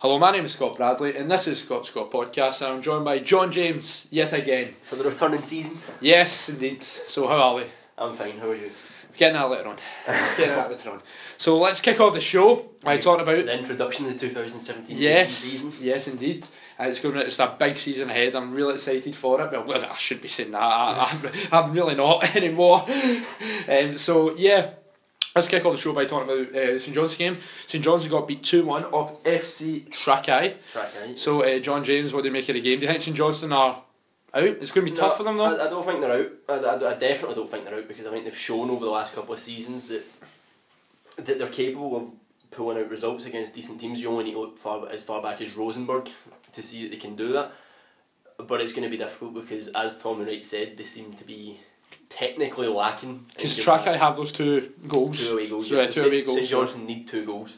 Hello, my name is Scott Bradley, and this is Scott Scott Podcast. And I'm joined by John James yet again. For the returning season? Yes, indeed. So, how are we? I'm fine, how are you? Getting that later on. Getting that later on. So, let's kick off the show by talking about. The introduction to the 2017 Yes, season. yes, indeed. Uh, it's going. It's a big season ahead. I'm really excited for it. Well, I should be saying that. I, I'm really not anymore. um, so yeah, let's kick off the show by talking about uh, St John's game. St John's got beat two one off FC Trakai. Track. So uh, John James, what do you make of the game? Do you think St Johnstone are out? It's going to be tough for them though. I, I don't think they're out. I, I, I definitely don't think they're out because I think they've shown over the last couple of seasons that that they're capable of pulling out results against decent teams. You only need to look far as far back as Rosenborg to see that they can do that. But it's going to be difficult because, as Tommy Wright said, they seem to be technically lacking. in Because giving- Trakai have those two goals. Two away goals. So, yeah, two away goals. St Johnstone need two goals.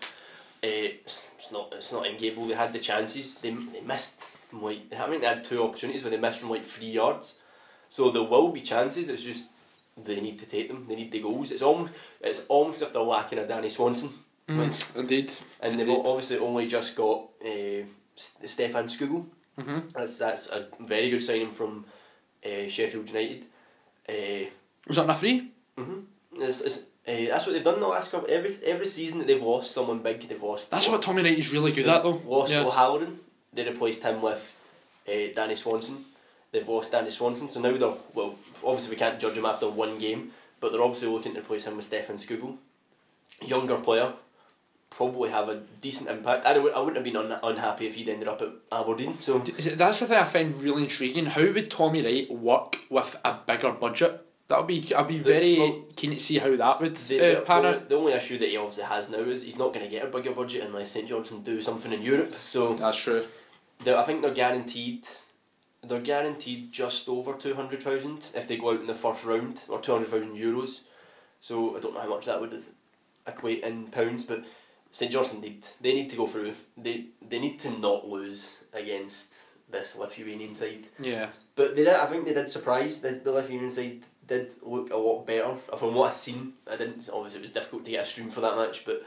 Uh, it's, it's not. It's not in Gable. They had the chances. They, they missed from like. I think they had two opportunities where they missed from like three yards. So there will be chances. It's just they need to take them. They need the goals. It's almost. It's almost if they're lacking a Danny Swanson. Mm, indeed. And they've obviously only just got uh, Stefan Scougall. hmm That's that's a very good signing from uh, Sheffield United. Uh, Was that enough free? Mm-hmm. It's, it's, uh, that's what they've done the last couple. Every every season that they've lost someone big, they've lost. That's what Tommy Knight is really good at though. Lost Yeah. O'Halloran. They replaced him with uh, Danny Swanson. They've lost Danny Swanson, so now they're well. Obviously, we can't judge him after one game, but they're obviously looking to replace him with Stefan Scougall, younger player. Probably have a decent impact. I, I wouldn't have been un- unhappy if he'd ended up at Aberdeen. So D- is it- That's the thing I find really intriguing. How would Tommy Wright work with a bigger budget? That would be. I'd be The- very well, keen to see how that would The, uh, the, pan out. the only issue that he obviously has now is he's not going to get a bigger budget unless St Johnstone do something in Europe. So That's true. I think they're guaranteed. They're guaranteed just over two hundred thousand if they go out in the first round, or two hundred thousand euros. So I don't know how much that would equate in pounds, but St Johnstone need they need to go through. They they need to not lose against this Lithuanian side. Yeah. But they did, I think they did surprise. The, the Lithuanian side did look a lot better. From what I've seen, I didn't. Obviously, it was difficult to get a stream for that match, but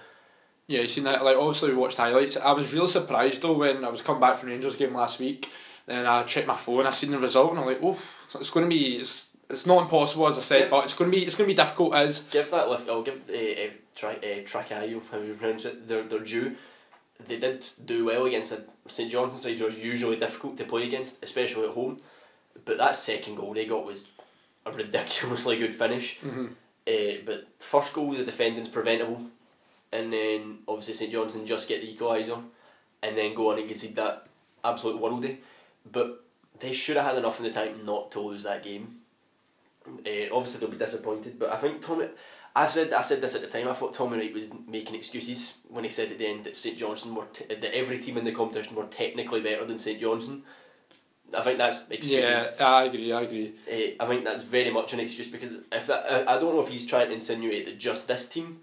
Yeah, you seen that? Like, obviously, we watched highlights. I was really surprised though when I was coming back from the Rangers game last week. Then I checked my phone, I seen the result, and I'm like, oh, it's going to be. It's, it's not impossible, as I said, Yeah. but it's going to be. It's going to be difficult as. give that lift. I'll give the uh, try uh, Trakayo, how you pronounce it. Their their due. They did do well against the St Johnstone side, who are usually difficult to play against, especially at home. But that second goal they got was a ridiculously good finish. hmm Uh, but first goal, the defending's preventable, and then obviously St Johnstone just get the equaliser, and then go on and concede that absolute worldie. But they should have had enough in the tank not to lose that game. Uh, obviously they'll be disappointed, but I think Tommy. I said I said this at the time. I thought Tommy Wright was making excuses when he said at the end that St Johnstone were t- that every team in the competition were technically better than St Johnstone. I think that's excuses. Yeah, I agree. I agree. Uh, I think that's very much an excuse because if that, I, I don't know if he's trying to insinuate that just this team,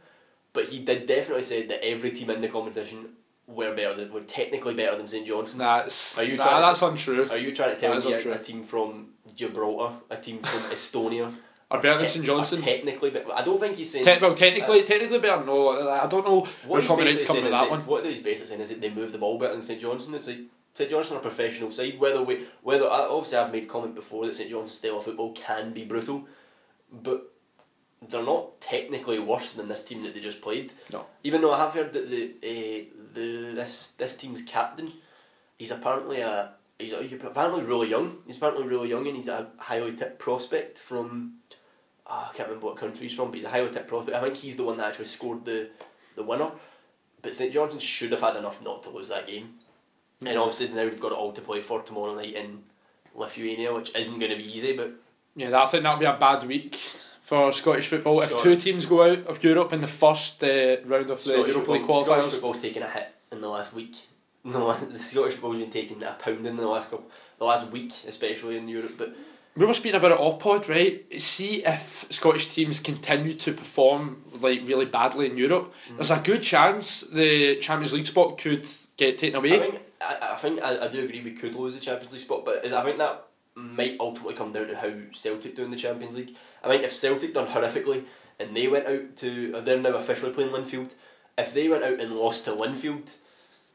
but he did definitely say that every team in the competition were better than were technically better than St Johnstone. That's. Are you nah, trying to- untrue. Are you trying to tell That me a, a team from Gibraltar, a team from Estonia, Are better than te- St Johnstone? technically better? I don't think he's saying. Te- well, technically, technically better. No, I don't know what Tommy Wright's coming saying with is that that, one. what he's basically saying is that they move the ball better than St Johnstone. It's like St Johnstone are a professional side. Whether we, whether I- obviously I've made comment before that St John's style of football can be brutal, but they're not technically worse than this team that they just played. No. Even though I have heard that the uh, the this this team's captain, he's apparently a he's, apparently really young. He's apparently really young and he's a highly tipped prospect from. ah, I can't remember what country he's from, but he's a highly tipped prospect. I think he's the one that actually scored the, the winner. But St Johnstone should have had enough not to lose that game. And obviously now we've got it all to play for tomorrow night in Lithuania, which isn't going to be easy. But Yeah, that, I think that'll be a bad week for Scottish football. If two teams go out of Europe in the first uh, round of the Scottish Europa League football- Scottish qualifiers, football's taken a hit in the last week. In the, last, the Scottish football's been taking a pounding in the last couple, the last week, especially in Europe. But we were speaking about it off pod, right? See if Scottish teams continue to perform like really badly in Europe. Mm. There's a good chance the Champions League spot could get taken away. I think I, I think I, I do agree we could lose the Champions League spot, but I think that might ultimately come down to how Celtic do in the Champions League. I think if Celtic done horrifically and they went out to they're now officially playing Linfield, if they went out and lost to Linfield,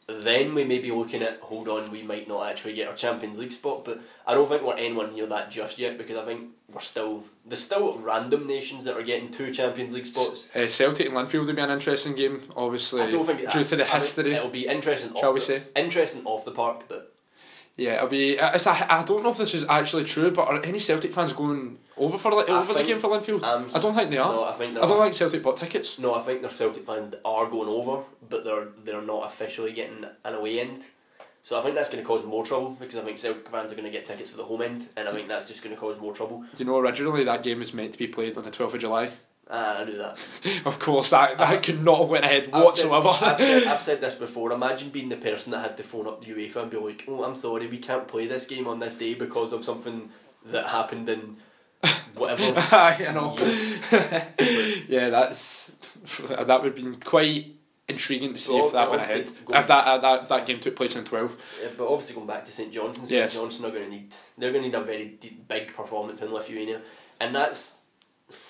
then we may be looking at hold on, we might not actually get our Champions League spot. But I don't think we're anyone near that just yet because I think we're still there's still random nations that are getting two Champions League spots. Uh, Celtic and Linfield would be an interesting game, obviously, I don't think due to the I history. it'll be interesting. Shall off we the, say? interesting off the park, but Yeah, it'll be. It's a, I don't know if this is actually true, but are any Celtic fans going over for like, I over the game for Linfield? um, I don't think they are. no, I think I don't like Celtic bought tickets. No, I think there's Celtic fans that are going over, but they're they're not officially getting an away end. So I think that's going to cause more trouble because I think Celtic fans are going to get tickets for the home end, and I think that's just going to cause more trouble. Do you know originally that game was meant to be played on the twelfth of July? Ah, I knew that. of course, that that could not have went ahead I've whatsoever. Said, I've, said, I've said this before. Imagine being the person that had to phone up the UEFA and be like, "Oh, I'm sorry, we can't play this game on this day because of something that happened in whatever." I know. yeah, that's that would have been quite intriguing to see Well, if that went ahead. If that uh, that that game took place in twelve. Yeah, but obviously going back to St Johnstone, St Yes. Johnstone are going to need they're going to need a very de- big performance in Lithuania, and that's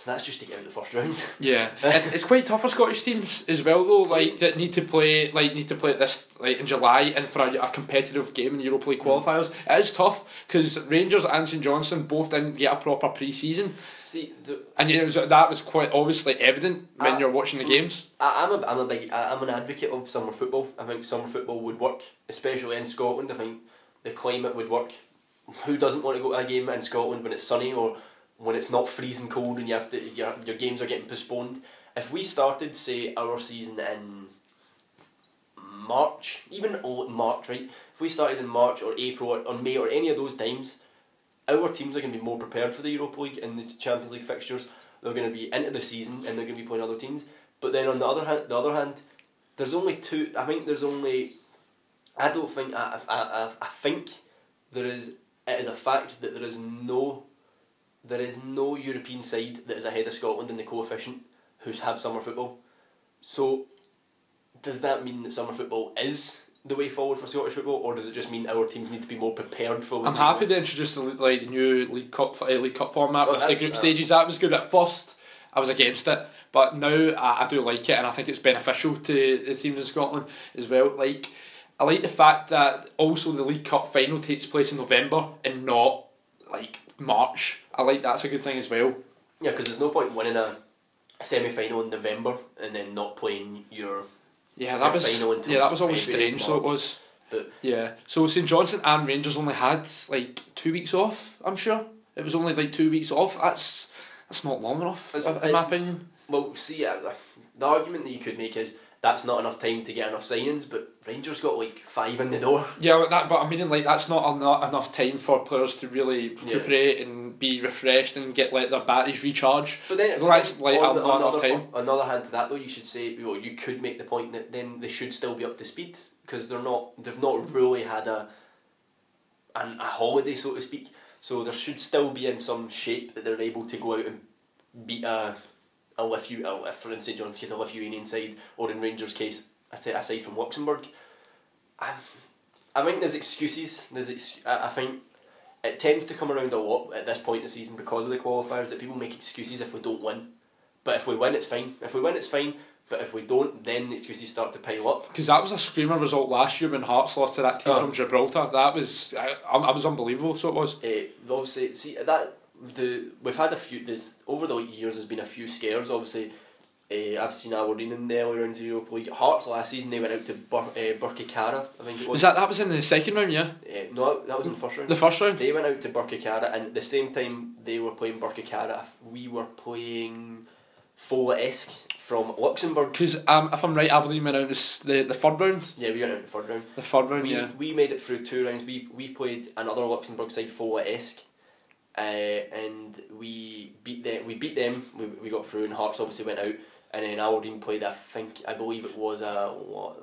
that's just to get out of the first round. Yeah, and it's quite tough for Scottish teams as well though. Like that need to play like need to play this like in July and for a, a competitive game in Europa League qualifiers. It is tough because Rangers and St Johnstone both didn't get a proper pre-season, See, the, and it was, that was quite obviously evident when Ah, you're watching the games. I, I'm a I'm a big I, I'm an advocate of summer football. I think summer football would work, especially in Scotland. I think the climate would work. Who doesn't want to go to a game in Scotland when it's sunny or when it's not freezing cold and you have to your your games are getting postponed? If we started say our season in March, even o- March, right? If we started in March or April or, or May or any of those times, our teams are going to be more prepared for the Europa League and the Champions League fixtures. They're going to be into the season and they're going to be playing other teams. But then on the other hand, the other hand, there's only two. I think there's only. I don't think. I, I, I, I think there is. It is a fact that there is no. There is no European side that is ahead of Scotland in the coefficient who have summer football. So, does that mean that summer football is the way forward for Scottish football, or does it just mean our teams need to be more prepared for? I'm happy they introduced the like new League Cup uh, League Cup format Oh, with the group uh, stages. That was good at first. I was against it, but now I, I do like it, and I think it's beneficial to the teams in Scotland as well. Like I like the fact that also the League Cup final takes place in November and not like March. I like that's a good thing as well. Yeah, because there's no point winning a semi final in November and then not playing your. Yeah, Your that was final until yeah that was always strange. So it was. But Yeah. So St Johnstone and Rangers only had like two weeks off. I'm sure it was only like two weeks off. That's that's not long enough, in my opinion. well, see, uh, the argument that you could make is that's not enough time to get enough signings, but Rangers got like five in the door. Yeah, like that, but I mean, like that's not enough, enough time for players to really recuperate and be refreshed and get let their batteries recharge. But then, that's, like, on a the- of another, time. another hand to that though, you should say, well, you could make the point that then they should still be up to speed because they're not, they've not really had a, an, a holiday so to speak. So there should still be in some shape that they're able to go out and beat a, a Lithu, a, for in St John's case, I'll a Lithuanian inside or in Rangers' case, aside from Luxembourg. I, I think there's excuses. There's ex- I, I think it tends to come around a lot at this point in the season because of the qualifiers that people make excuses if we don't win. But if we win, it's fine. If we win, it's fine. But if we don't, then the excuses start to pile up. Because that was a screamer result last year when Hearts lost to that team Oh. from Gibraltar. That was I, I was unbelievable. So it was. Uh, obviously, see that the we've had a few. There's over the years. There's been a few scares. Obviously, uh, I've seen Aberdeen in the early rounds of the Europa League. Hearts last season they went out to Bur- uh. I think it was. Was that that was in the second round? Yeah, Uh, no, that was in the first round. the first round. They went out to Birkirkara, and at the same time they were playing Birkirkara, we were playing Fola Esch from Luxembourg. Because um, if I'm right, Aberdeen went out in the the, third round. Yeah, we went out in the third round. The third round, we, yeah. we made it through two rounds. We we played another Luxembourg side, Fola Esch, uh, and we beat them. We beat them. We, we got through, and Hearts obviously went out. And then Aberdeen played. I think I believe it was a what,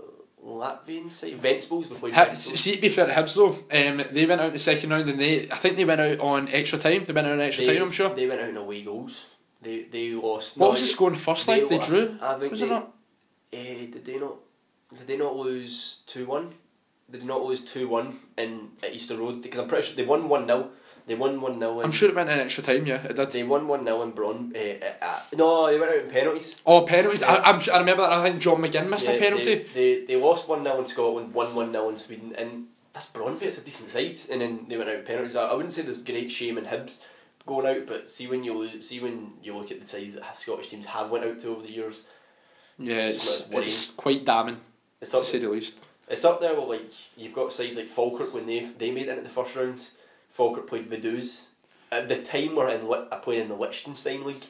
Latvian side. Ventspils. We played. Hi- Ventspils. See, to be fair to Hibs though, um, they went out in the second round and they, I think they went out on extra time. They went out on extra They- time, I'm sure. They went out in away goals. They they lost. What no, was the score in first leg? They drew. I think Was they, it not? Eh, did they not? Did they not lose two one? They Did they not lose two one in at Easter Road? Because I'm pretty sure they won one 0 They won one 0 I'm sure it went in extra time. Yeah, it did. They won one 0 in Bron. Uh, uh, uh, no, they went out in penalties. Oh, penalties! Yeah. I, I'm, I remember that. I think John McGinn missed Yeah, a penalty. They, they, they lost one 0 in Scotland, 1 1 0 in Sweden, and that's Brøndby. It's a decent side, and then they went out in penalties. I, I wouldn't say there's great shame in Hibs going out, but see when you see when you look at the sides that Scottish teams have went out to over the years, yeah, It's it's, it's quite damning it's to up say the least. It's up there with like you've got sides like Falkirk when they they made it into the first round. Falkirk played Vaduz. At the time, we're in I played in the Liechtenstein league,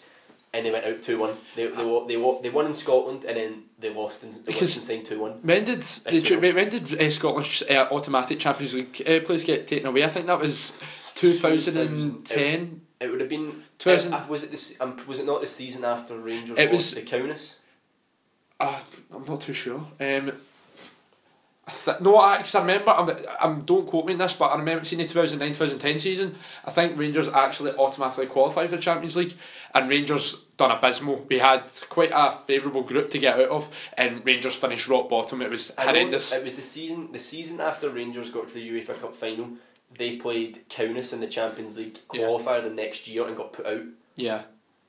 and they went out two one. They they wa- they they won in Scotland and then they lost in Liechtenstein two one. When did the, when did uh, Scotland's uh, automatic Champions League uh, place get taken away? I think that was 2010. It would have been. 2000 uh, was it this? Um, was it not the season after Rangers? It was- the Kaunas. Uh, I'm not too sure. Um, th- no, I, cause I remember. I'm, I'm. Don't quote me on this, but I remember seeing the 2009-2010 season. I think Rangers actually automatically qualified for the Champions League, and Rangers done abysmal. We had quite a favourable group to get out of, and Rangers finished rock bottom. It was I horrendous. It was the season. The season after Rangers got to the UEFA Cup final. They played Kaunas in the Champions League Yeah. qualifier the next year and got put out. Yeah.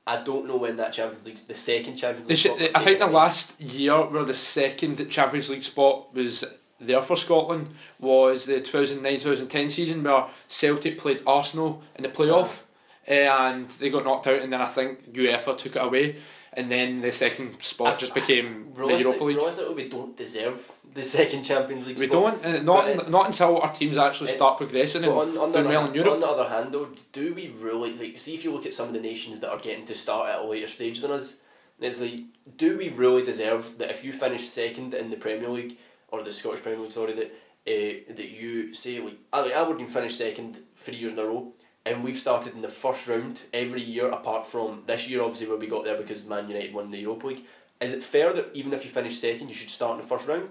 I don't know when that Champions League, the second Champions League. should, I think the last year where the second Champions League spot was there for Scotland was the 2009-2010 season where Celtic played Arsenal in the playoff and they got knocked out and then I think UEFA took it away and then the second spot I- just became the Realistic- Europa League. realistically, we don't deserve the second Champions League. We spot. don't, uh, not, un- not until our teams actually it- start progressing and on, on, the doing other, well in on the other hand, though, do we really like? See if you look at some of the nations that are getting to start at a later stage than us. It's like, do we really deserve that if you finish second in the Premier League or the Scottish Premier League, sorry, that uh, that you say like, like Aberdeen finished second three years in a row, and we've started in the first round every year apart from this year, obviously where we got there because Man United won the Europa League. Is it fair that even if you finish second, you should start in the first round?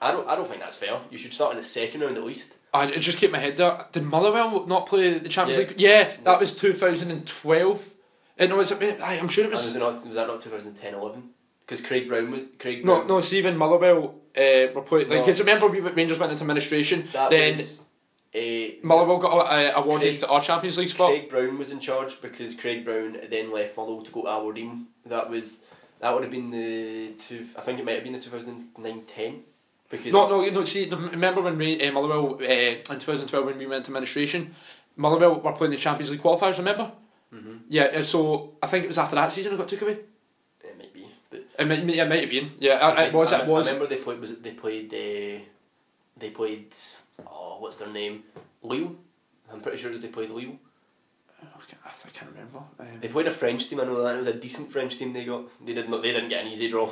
I don't. I don't think that's fair. You should start in the second round at least. I I just keep my head there. Did Motherwell not play the Champions Yeah. League? Yeah, that was 2012. Uh, no, it's, I- I'm sure it was was, it not, was that not 2010 11? Because Craig Brown was. Craig No, Brown, no. See, when Motherwell uh, were playing, like, No. because remember we Rangers went into administration, That then was. Uh, Motherwell got uh, awarded Craig- our Champions League spot. Craig Brown was in charge because Craig Brown then left Motherwell to go to Aberdeen. That was. That would have been the two. I think it might have been the 2009 10. Because No, no, no. See, remember when we, uh, Motherwell uh, in 2012 when we went to administration, Motherwell were playing the Champions League qualifiers. Remember? hmm Yeah. So I think it was after that season it got took away. It might be. But It might, it might have been. Yeah, uh, it was. I, It was. I remember they played. Was it they played? Uh, they played. Oh, what's their name? Lille. I'm pretty sure it was they played Lille. I I can't remember. Um, They played a French team. I know that it was a decent French team. They got. They did not. They didn't get an easy draw.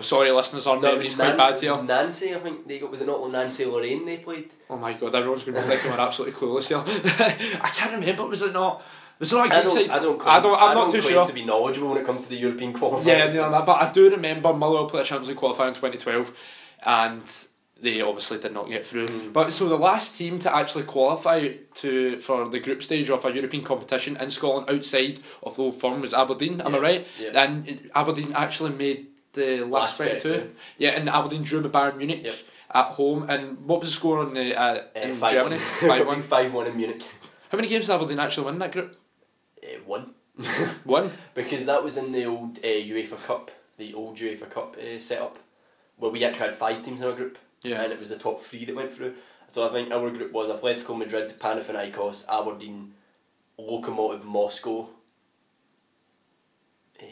sorry, listeners, our No, it memory's was quite Nan- bad here. was Nancy, I think they got. Was it not Nancy Lorraine they played? Oh my god, everyone's going to be thinking we're absolutely clueless here. I can't remember. Was it not? Was it not a I don't. I don't. I don't. I'm I not too claim sure. to be knowledgeable when it comes to the European qualifiers. Yeah, no, no, but I do remember Motherwell played a Champions League qualifier in 2012 and they obviously did not get through. Mm. But so the last team to actually qualify to for the group stage of a European competition in Scotland outside of the Old Firm was Aberdeen, am I right? yeah. And Aberdeen actually made the last, Last 22. 22. Yeah, and Aberdeen drew with Bayern Munich Yep. at home. And what was the score on the, uh, Uh, in five Germany? one. 5 1. Five one in Munich. How many games did Aberdeen actually win that group? Uh, one. One? Because that was in the old uh, UEFA Cup, the old UEFA Cup uh, setup, where we actually had five teams in our group, Yeah. and it was the top three that went through. So I think our group was Atletico Madrid, Panathinaikos, Aberdeen, Lokomotiv Moscow. Uh,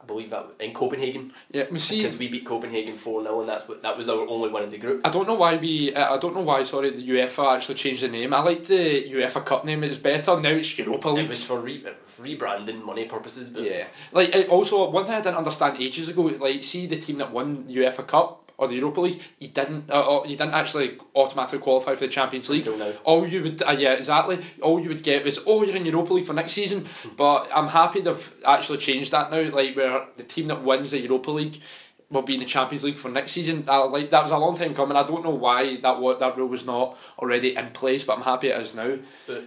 I believe that in Copenhagen Yeah, we see. because we beat Copenhagen four 0 and that's what that was our only one in the group. I don't know why we. uh, I don't know why. Sorry, the UEFA actually changed the name. I like the UEFA Cup name. It's better now. It's Europa League. It was for re- rebranding money purposes, but Yeah. Like also one thing I didn't understand ages ago. Like see the team that won UEFA Cup or the Europa League, you didn't. Uh, uh, you didn't actually automatically qualify for the Champions League. All you would, uh, yeah, exactly. All you would get was, oh, you're in Europa League for next season. But I'm happy they've actually changed that now. Like where the team that wins the Europa League will be in the Champions League for next season. I, like that was a long time coming. I don't know why that what that rule was not already in place, but I'm happy it is now. But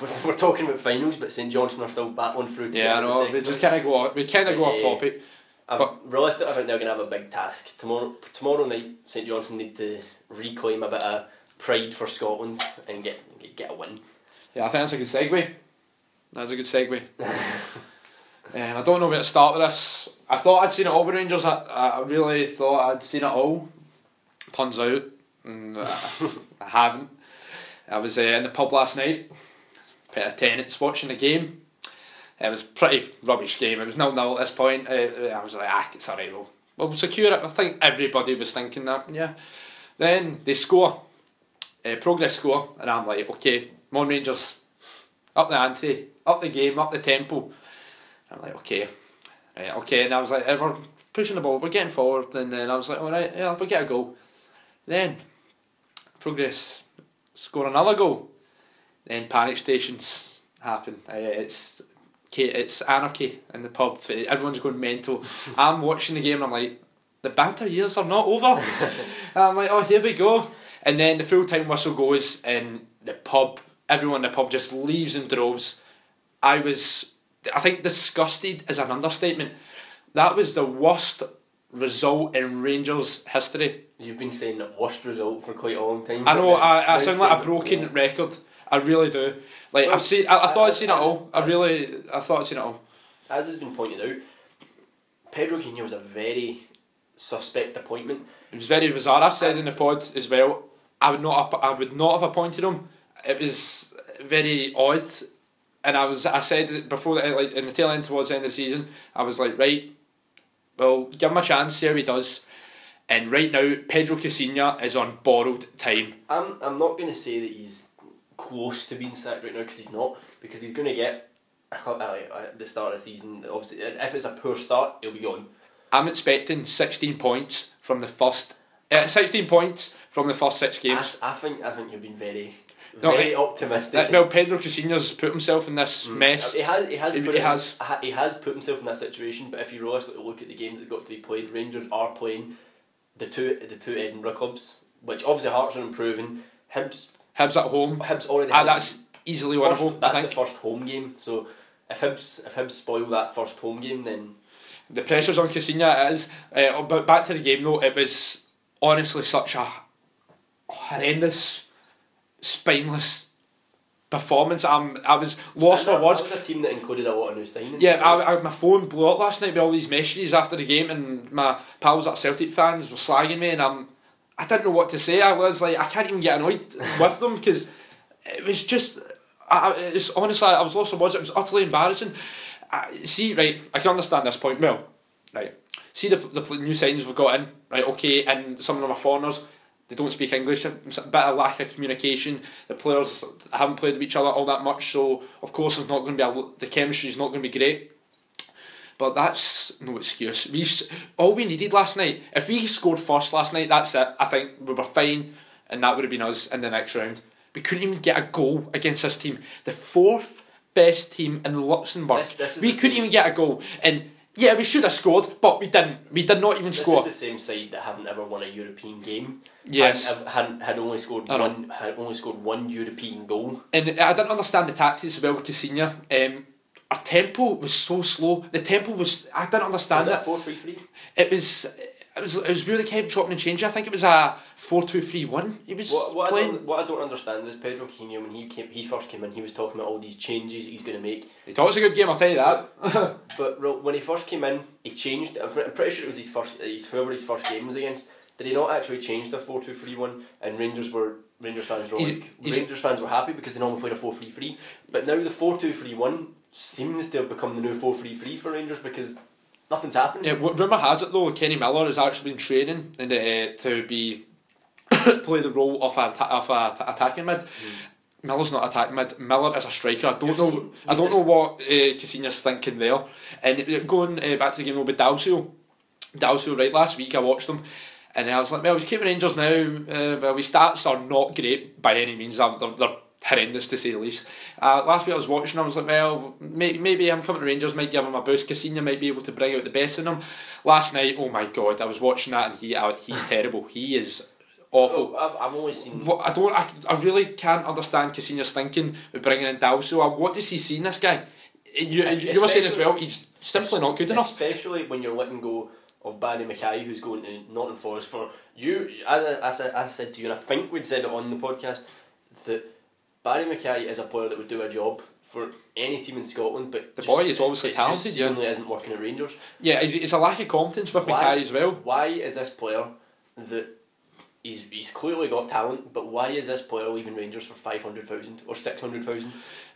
we're, we're talking about finals, but St Johnstone are still battling through. to Yeah, I know. We just kind of go. Off, we kind of go off topic. I've but- realised that I think they're going to have a big task tomorrow. Tomorrow night, St Johnstone need to reclaim a bit of pride for Scotland and get get a win. Yeah, I think that's a good segue. That's a good segue. um, I don't know where to start with this. I thought I'd seen it all with Rangers. I, I really thought I'd seen it all. Turns out, mm, I haven't. I was uh, in the pub last night, pair of Tennent's watching the game. It was a pretty rubbish game. It was nil nil at this point. Uh, I was like, ah, it's alright. We'll, we'll secure it. I think everybody was thinking that. Yeah. Then they score, uh, progress score, and I'm like, okay, Mon Rangers, up the ante, up the game, up the tempo. I'm like, okay, right, okay. And I was like, eh, we're pushing the ball, we're getting forward. And then I was like, all right, yeah, we'll get a goal. Then, progress, score another goal. Then panic stations happen. Uh, it's it's anarchy in the pub. Everyone's going mental. I'm watching the game and I'm like, the banter years are not over. I'm like, oh, here we go. And then the full time whistle goes and the pub, everyone in the pub just leaves in droves. I was, I think disgusted is an understatement. That was the worst result in Rangers history. You've been saying the worst result for quite a long time. I know, I, I sound like a broken record. I really do. Like well, I've seen, I, I thought I'd uh, seen it all. I really, I thought I'd seen it all. As has been pointed out, Pedro Quino was a very suspect appointment. It was very bizarre. I said in the pod as well. I would not, I would not have appointed him. It was very odd, and I was, I said before, like in the tail end towards the end of the season, I was like, right, well, give him a chance, see how he does. And right now, Pedro Caixinha is on borrowed time. I'm, I'm not going to say that he's close to being sacked right now because he's not because he's going to get at the start of the season. Obviously, if it's a poor start, he'll be gone. I'm expecting 16 points from the first. Uh, 16 points from the first six games. I, I think I think you've been very very no, optimistic. well, Pedro Caixinha's put himself in this mm. mess. He has. He has. He, he has. He has put himself in that situation. But if you realistically look at the games that got to be played, Rangers are playing the two the two Edinburgh clubs, which obviously Hearts are improving. Hibs Hibs at home. Hibs already. Ah, that's easily first, winnable. That's the first home game. So if Hibs if Hibs spoil that first home game, then the pressure's on Caixinha. It is. Uh, but back to the game though, it was honestly such a horrendous, spineless performance. I'm, I was lost for words. That was a team that included a lot of new signings. Yeah, I, I, my phone blew up last night with all these messages after the game, and my pals at Celtic fans were slagging me, and I'm I didn't know what to say. I was like, I can't even get annoyed with them because it was just. I, it's honestly, I was lost for words. It was utterly embarrassing. I, see, right, I can understand this point. Well, right, see the the new signings we've got in, right? Okay, and some of them are foreigners. They don't speak English. A bit of lack of communication. The players haven't played with each other all that much, so of course, it's not going to be a, the chemistry is not going to be great. But that's no excuse. We all we needed last night. If we scored first last night, that's it. I think we were fine, and that would have been us in the next round. We couldn't even get a goal against this team, the fourth best team in Luxembourg. This, this we couldn't same. even get a goal, and yeah, we should have scored, but we didn't. We did not even this score. This is the same side that haven't ever won a European game. Yes, had, had, had only scored one. Had only scored one European goal. And I didn't understand the tactics well with. Um, our tempo was so slow. The tempo was I didn't understand was it. Four three three. It was. It was, it was really kept chopping and changing. I think it was a four two three one. He was what, what playing. I what I don't understand is Pedro Quino when he came, he first came in, he was talking about all these changes he's going to make. He thought it was a good game. I'll tell you that. but when he first came in, he changed. I'm pretty sure it was his first, his whoever his first game was against. Did he not actually change the four two three one? And Rangers were Rangers fans were he's, like he's, Rangers fans were happy because they normally played a four three three. But now the four two three one seems to have become the new 4 3 3 for Rangers because nothing's happening. Yeah, rumour has it though, Kenny Miller has actually been training in the, uh, to be play the role of a, of a attacking mid. Mm. Miller's not attacking mid. Miller is a striker. I don't know. Seen, I don't know what uh, thinking there. And uh, going uh, back to the game with Dalcio, Dalcio. Right, last week I watched them, and I was like, well, he's keeping Rangers now. Uh, well, his stats are not great by any means. They're, they're horrendous to say the least. Uh, last week I was watching, I was like, well, may, maybe I'm coming to Rangers, might give him a boost. Caixinha might be able to bring out the best in him. Last night, oh my god, I was watching that and he uh, he's terrible. He is awful. Oh, I've, I've only seen. What, I don't. I, I really can't understand Caixinha's thinking with bringing in Dalso. What does he see in this guy? You, you were saying as well, he's simply not good enough. Especially when you're letting go of Barry McKay, who's going to Nottingham Forest for you. As I, as I, I said to you, and I think we'd said it on the podcast that Barry McKay is a player that would do a job for any team in Scotland, but The just- boy is obviously talented, Just yeah. isn't working at Rangers. Yeah, it's, it's a lack of confidence with Why- McKay as well. Why is this player that he's he's clearly got talent, but why is this player leaving Rangers for five hundred thousand or six hundred thousand?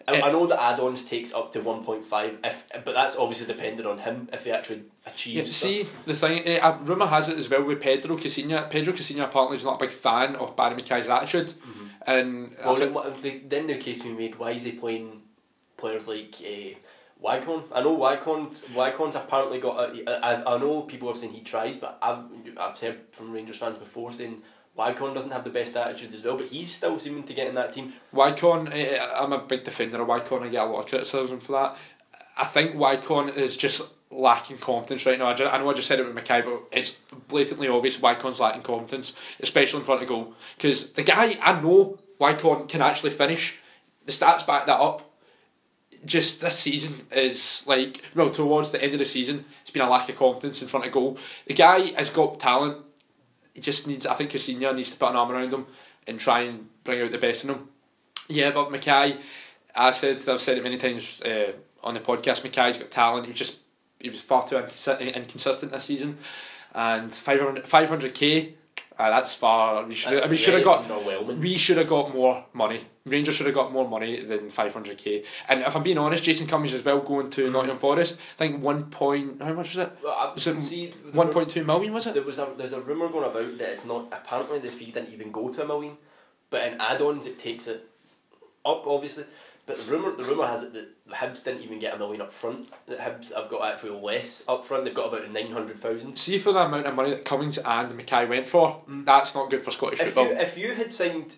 I, Eh. I know that add-ons takes up to one point five, if but that's obviously dependent on him if he actually achieves. Yeah, stuff. see the thing. Uh, uh, rumor has it as well with Pedro Caixinha. Pedro Caixinha apparently is not a big fan of Barry McKay's attitude, and Well, think- then, the, then the case we made, why is he playing players like uh, Wycon? I know Wycon's, Wycon's apparently got a, I, I know people have saying he tries, but I've, I've heard from Rangers fans before saying Wycon doesn't have the best attitudes as well, but he's still seeming to get in that team. Wycon, eh, I'm a big defender of Wycon. I get a lot of criticism for that. I think Wycon is just lacking confidence right now. I, just, I know I just said it with McKay, but it's blatantly obvious Wycon's lacking confidence, especially in front of goal. Because the guy, I know Wycon can actually finish. The stats back that up. Just this season is like, well, towards the end of the season, it's been a lack of confidence in front of goal. The guy has got talent. He just needs, I think Caixinha needs to put an arm around him and try and bring out the best in him. Yeah, but McKay, I said I've said it many times uh, on the podcast. McKay's got talent. He just he was far too inconsi- inconsistent this season, and 500 k. Uh, that's far. We should That's we should have got we should have got more money. Rangers should have got more money than five hundred k. And if I'm being honest, Jason Cummings as well going to Nottingham Forest. I think one point. How much was it? Well, Was it see, One point two million was it? There was a there's a rumor going about that it's not apparently the fee didn't even go to a million, but in add-ons it takes it up obviously. But the rumor the rumor has it that the Hibs didn't even get a million up front. That Hibs have got actually less up front. They've got about nine hundred thousand. See for the amount of money that Cummings and McKay went for, that's not good for Scottish If you football. if you had signed,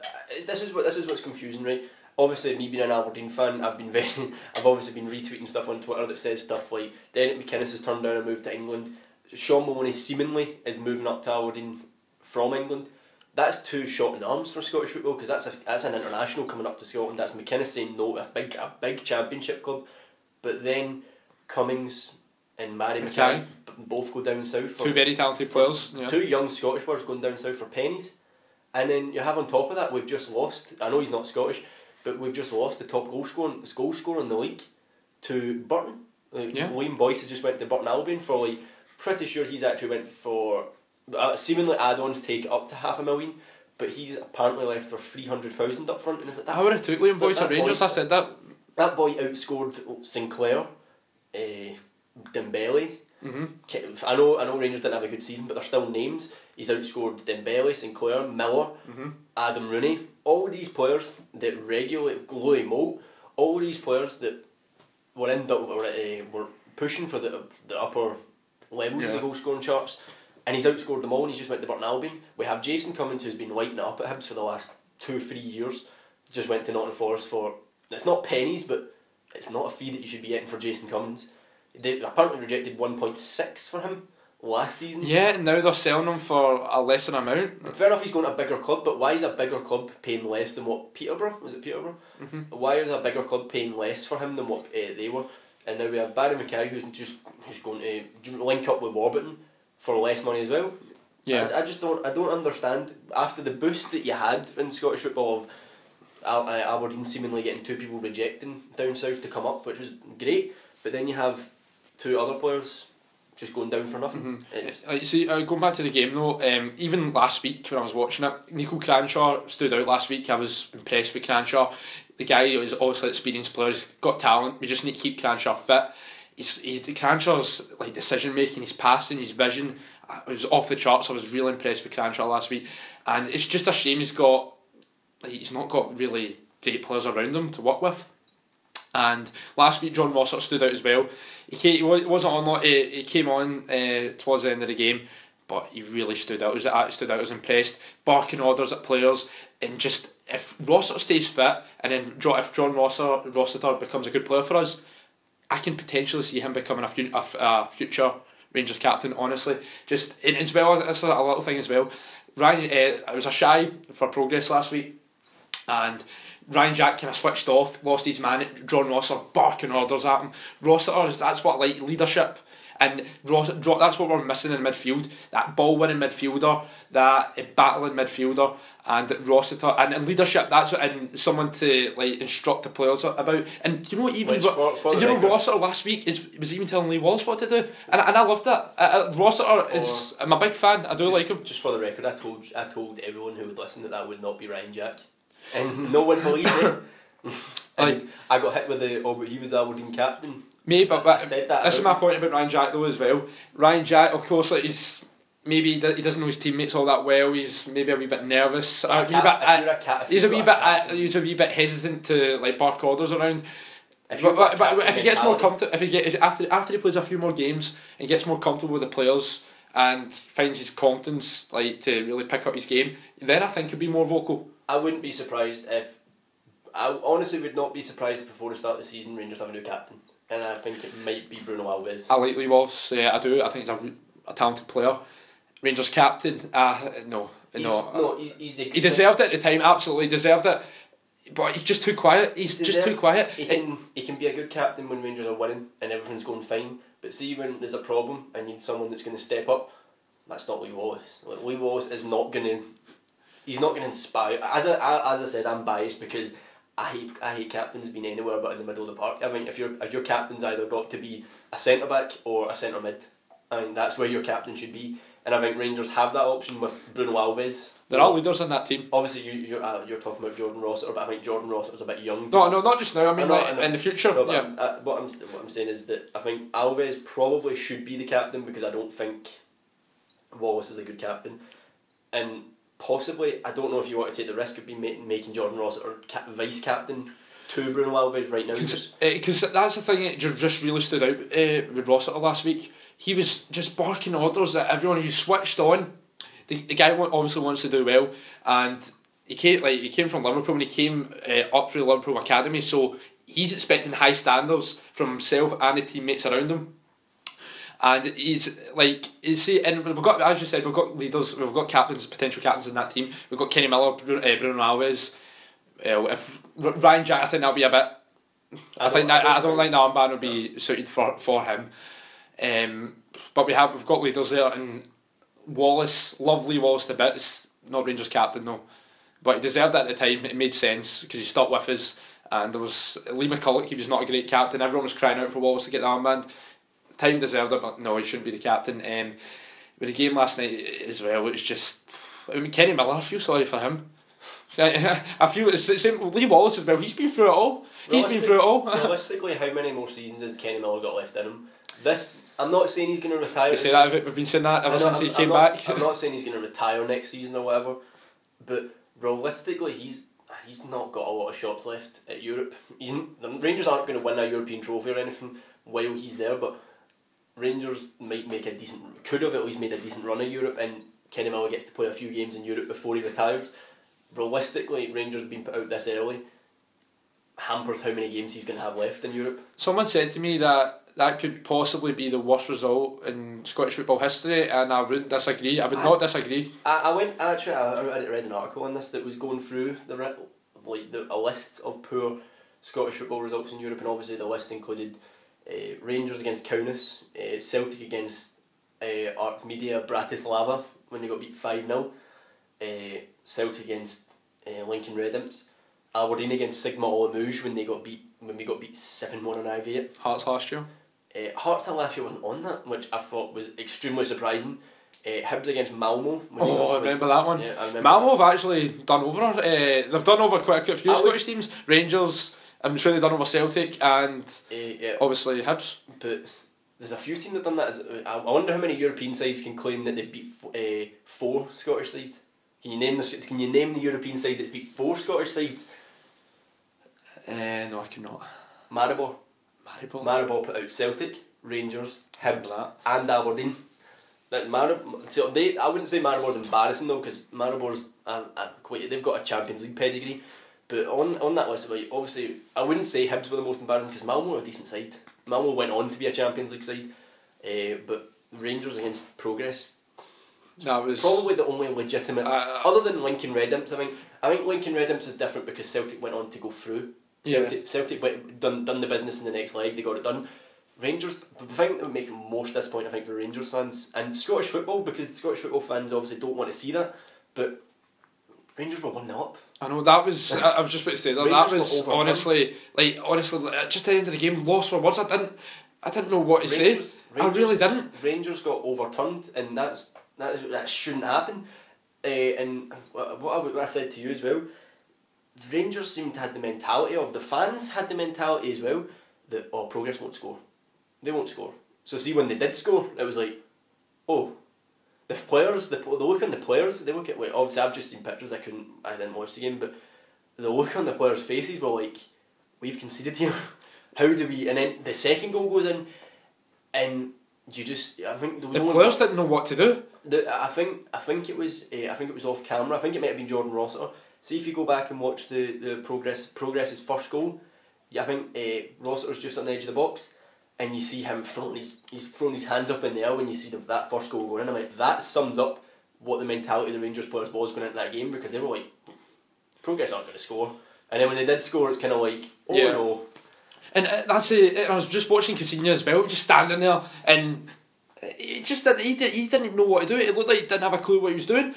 uh, this is what this is what's confusing, right? Obviously, me being an Aberdeen fan, I've been very, I've obviously been retweeting stuff on Twitter that says stuff like Derek McInnes has turned down a move to England. Sean Maloney seemingly is moving up to Aberdeen from England. That's two shot in arms for Scottish football because that's a, that's an international coming up to Scotland. That's McInnes saying no a big a big championship club, but then Cummings and Mary. McKay both go down south. For Two very talented players. Yeah. Two young Scottish players going down south for pennies. And then you have on top of that, we've just lost. I know he's not Scottish, but we've just lost the top goal scorer, goal scorer in the league to Burton. Like, Yeah. Liam Boyce has just went to Burton Albion for like pretty sure he's actually went for uh, seemingly add-ons take up to half a million, but he's apparently left for three hundred thousand up front. And is it that I would have took Liam Boyce at Rangers. boy- I said that. that boy outscored Sinclair, uh, Dembele. hmm I know I know Rangers didn't have a good season, but they're still names. He's outscored Dembele, Sinclair, Miller, hmm Adam Rooney. All these players that regularly, Louis Moult, all these players that were in were, uh, were pushing for the the upper levels of the goal scoring charts, and he's outscored them all. And he's just went to Burton Albion. We have Jason Cummings who's been lighting it up at Hibs for the last two three years. Just went to Nottingham Forest for it's not pennies, but it's not a fee that you should be getting for Jason Cummings. They apparently rejected one point six for him last season. Yeah, now they're selling him for a lesser amount. Fair enough, he's going to a bigger club, but why is a bigger club paying less than what Peterborough was it Peterborough? Mhm. Why is a bigger club paying less for him than what uh, they were? And now we have Barry McKay who's just who's going to link up with Warburton for less money as well. Yeah. I, I just don't I don't understand after the boost that you had in Scottish football of Al- uh, Aberdeen seemingly getting two people rejecting down south to come up, which was great. But then you have two other players just going down for nothing. Mhm. It's- Uh, see, uh, going back to the game though, um, even last week when I was watching it, Niko Kranjčar stood out last week. I was impressed with Kranjčar. The guy is obviously an experienced player. He's got talent. We just need to keep Kranjčar fit. He's, he, Kranjčar's like decision making, his passing, his vision. uh, was off the charts. I was really impressed with Kranjčar last week, and it's just a shame he's got. Like, he's not got really great players around him to work with. And last week, John Rossiter stood out as well. He, came, he wasn't on. lot- He, he came on uh, towards the end of the game, but he really stood out. Was I stood out. I was impressed. Barking orders at players, and just if Rossiter stays fit, and then if John Rossart Rossiter becomes a good player for us, I can potentially see him becoming a, a, a future Rangers captain. Honestly, just and as well as a little thing as well. Ryan, uh, it was a shy for progress last week, and Ryan Jack kind of switched off, lost his man. John Rossiter barking orders at him. Rossiter, that's what like leadership. And Ross, Ro- that's what we're missing in midfield. That ball winning midfielder, that uh, battling midfielder, and Rossiter and, and leadership. That's what, and someone to like instruct the players about. And you know even for- for you know record- Rossiter last week is was even telling Lee Wallace what to do, and, and I loved that. Uh, uh, Rossiter is I'm a big fan. I do like him. Just for the record, I told I told everyone who would listen that that would not be Ryan Jack, and no one believed it. and Like- I got hit with the oh, but he was Aberdeen captain. Maybe, but, but that this is my point about Ryan Jack though as well. Ryan Jack, of course, like he's maybe he he doesn't know his teammates all that well. He's maybe a wee bit nervous. A wee Cap- bit, uh, you're a cat- he's a wee bit. Uh, he's a wee bit hesitant to like bark orders around. if But, but, but if he gets more comfortable, if he get if, after after he plays a few more games and gets more comfortable with the players and finds his confidence like to really pick up his game, then I think he'll be more vocal. I wouldn't be surprised if. I honestly would not be surprised if before the start of the season Rangers have a new captain, and I think it might be Bruno Alves. I like Lee Wallace. Yeah, I do. I think he's a, a talented player. Rangers captain. Uh, no, He's, no. no, he, he's He deserved it at the time, absolutely deserved it. But he's just too quiet. He's just too quiet. He It- can he can be a good captain when Rangers are winning and everything's going fine. But see when there's a problem and you need someone that's going to step up, that's not Lee Wallace. Like, Lee Wallace is not going to. He's not going to inspire. As I as I said, I'm biased because I hate I hate captains being anywhere but in the middle of the park. I mean, if your if your captain's either got to be a centre back or a centre mid, I mean that's where your captain should be. And I think Rangers have that option with Bruno Alves. there are leaders in that team. Obviously, you you're, uh, you're talking about Jordan Rossiter, but I think Jordan Rossiter's a bit young. No, no, not just now. I mean, like, I know. in the future. No, but yeah. I'm- uh, what I'm what I'm saying is that I think Alves probably should be the captain because I don't think Wallace is a good captain, and possibly I don't know if you want to take the risk of being ma- making Jordan Rossiter ca- vice captain to Bruno Alves right now. Because that's the thing that ju- just really stood out uh, with Rossiter last week. He was just barking orders at everyone. He switched on. The, the guy obviously wants to do well, and he came like he came from Liverpool and he came uh, up through the Liverpool academy. So he's expecting high standards from himself and the teammates around him. And he's like, you see, and we've got, as you said, we've got leaders, we've got captains, potential captains in that team. We've got Kenny Miller, Bruno, uh, Bruno Alves. Uh, if Ryan Jack, I think that'll be a bit. I, I think that, I don't think the armband will be suited for for him. Um, but we have we've got leaders there, and Wallace, lovely Wallace to bits. Not Rangers captain though, but he deserved it at the time. It made sense because he stopped with us, and there was Lee McCulloch. He was not a great captain. Everyone was crying out for Wallace to get the armband. Time deserved it, but no, he shouldn't be the captain. Um, with the game last night as well, it was just. I mean, Kenny Miller. I feel sorry for him. I feel it's the same. Lee Wallace as well. He's been through it all. He's been through it all. Realistically, how many more seasons has Kenny Miller got left in him? This I'm not saying he's going to retire. We say that we've been saying that ever know, since he I'm- came I'm not, back. I'm not saying he's going to retire next season or whatever, but realistically, he's he's not got a lot of shots left at Europe. He's, the Rangers aren't going to win a European trophy or anything while he's there, but Rangers might make a decent, could have at least made a decent run at Europe, and Kenny Miller gets to play a few games in Europe before he retires. Realistically, Rangers being put out this early hampers how many games he's going to have left in Europe. Someone said to me that that could possibly be the worst result in Scottish football history, and I wouldn't disagree. I would I- not disagree. I, I went actually. I, I read an article on this that was going through the like the, a list of poor Scottish football results in Europe, and obviously the list included uh, Rangers against Kaunas, uh, Celtic against uh, Artmedia Bratislava when they got beat five 0 uh, Celtic against uh, Lincoln Red Imps, Aberdeen against Sigma Olomouc when they got beat when we got beat seven one on aggregate. Hearts last year. Uh, Hearts last year wasn't on that, which I thought was extremely surprising. Uh, Hibs against Malmo. when Oh, I remember that one. Yeah, I remember Malmo have actually done over. Uh, they've done over quite a few Scottish teams. Rangers. I'm sure they've done over Celtic and Uh, yeah, obviously Hibs. but there's a few teams that done that. I I wonder how many European sides can claim that they beat f- uh, four Scottish sides. Can you name the Can you name the European side that's beat four Scottish sides? Uh, no, I cannot. Maribor. Maribor. Maribor put out Celtic, Rangers, Hibs, and Aberdeen. That Marib- so they, I wouldn't say Maribor's embarrassing though, because Maribor's uh, uh, quite. They've got a Champions League pedigree, but on on that list, like, obviously, I wouldn't say Hibs were the most embarrassing because Malmo are a decent side. Malmo went on to be a Champions League side, uh, but Rangers against Progress That was probably the only legitimate. Uh, other than Lincoln Red Imps, I think I think Lincoln Red Imps is different because Celtic went on to go through. Yeah. Celtic, Celtic went, done done the business in the next leg. They got it done. Rangers. The thing that makes it most disappointing, I think, for Rangers fans and Scottish football, because Scottish football fans obviously don't want to see that, but Rangers were one 0 up. I know that was. I, I was just about to say that. Rangers that was honestly, like honestly, like, just at the end of the game, lost for words. I didn't. I didn't know what to Rangers, say. I really didn't. Rangers got overturned, and that's that is that shouldn't happen. Uh, and what what I, what I said to you as well, the Rangers seemed to have the mentality of the fans had the mentality as well that oh progress won't score, they won't score. So see when they did score, it was like, oh, the players, the the look on the players, they look at wait, obviously I've just seen pictures. I couldn't, I didn't watch the game, but the look on the players' faces were like, we've conceded here. How do we? And then the second goal goes in, and you just, I think there was The only players didn't know what to do. the, I think I think it was uh, I think it was off camera. I think it might have been Jordan Rossiter. See if you go back and watch the, the progress progress's first goal. Yeah, I think uh, Rossiter's just on the edge of the box, and you see him throwing his he's throwing his hands up in the air when you see the, that first goal going in. I'm like that sums up what the mentality of the Rangers players was going into that game because they were like, progress aren't going to score, and then when they did score, it's kind of like oh Yeah. no. And uh, that's it. I was just watching Caixinha as well, just standing there, and he just didn't. He, did, he didn't know what to do. It looked like he didn't have a clue what he was doing.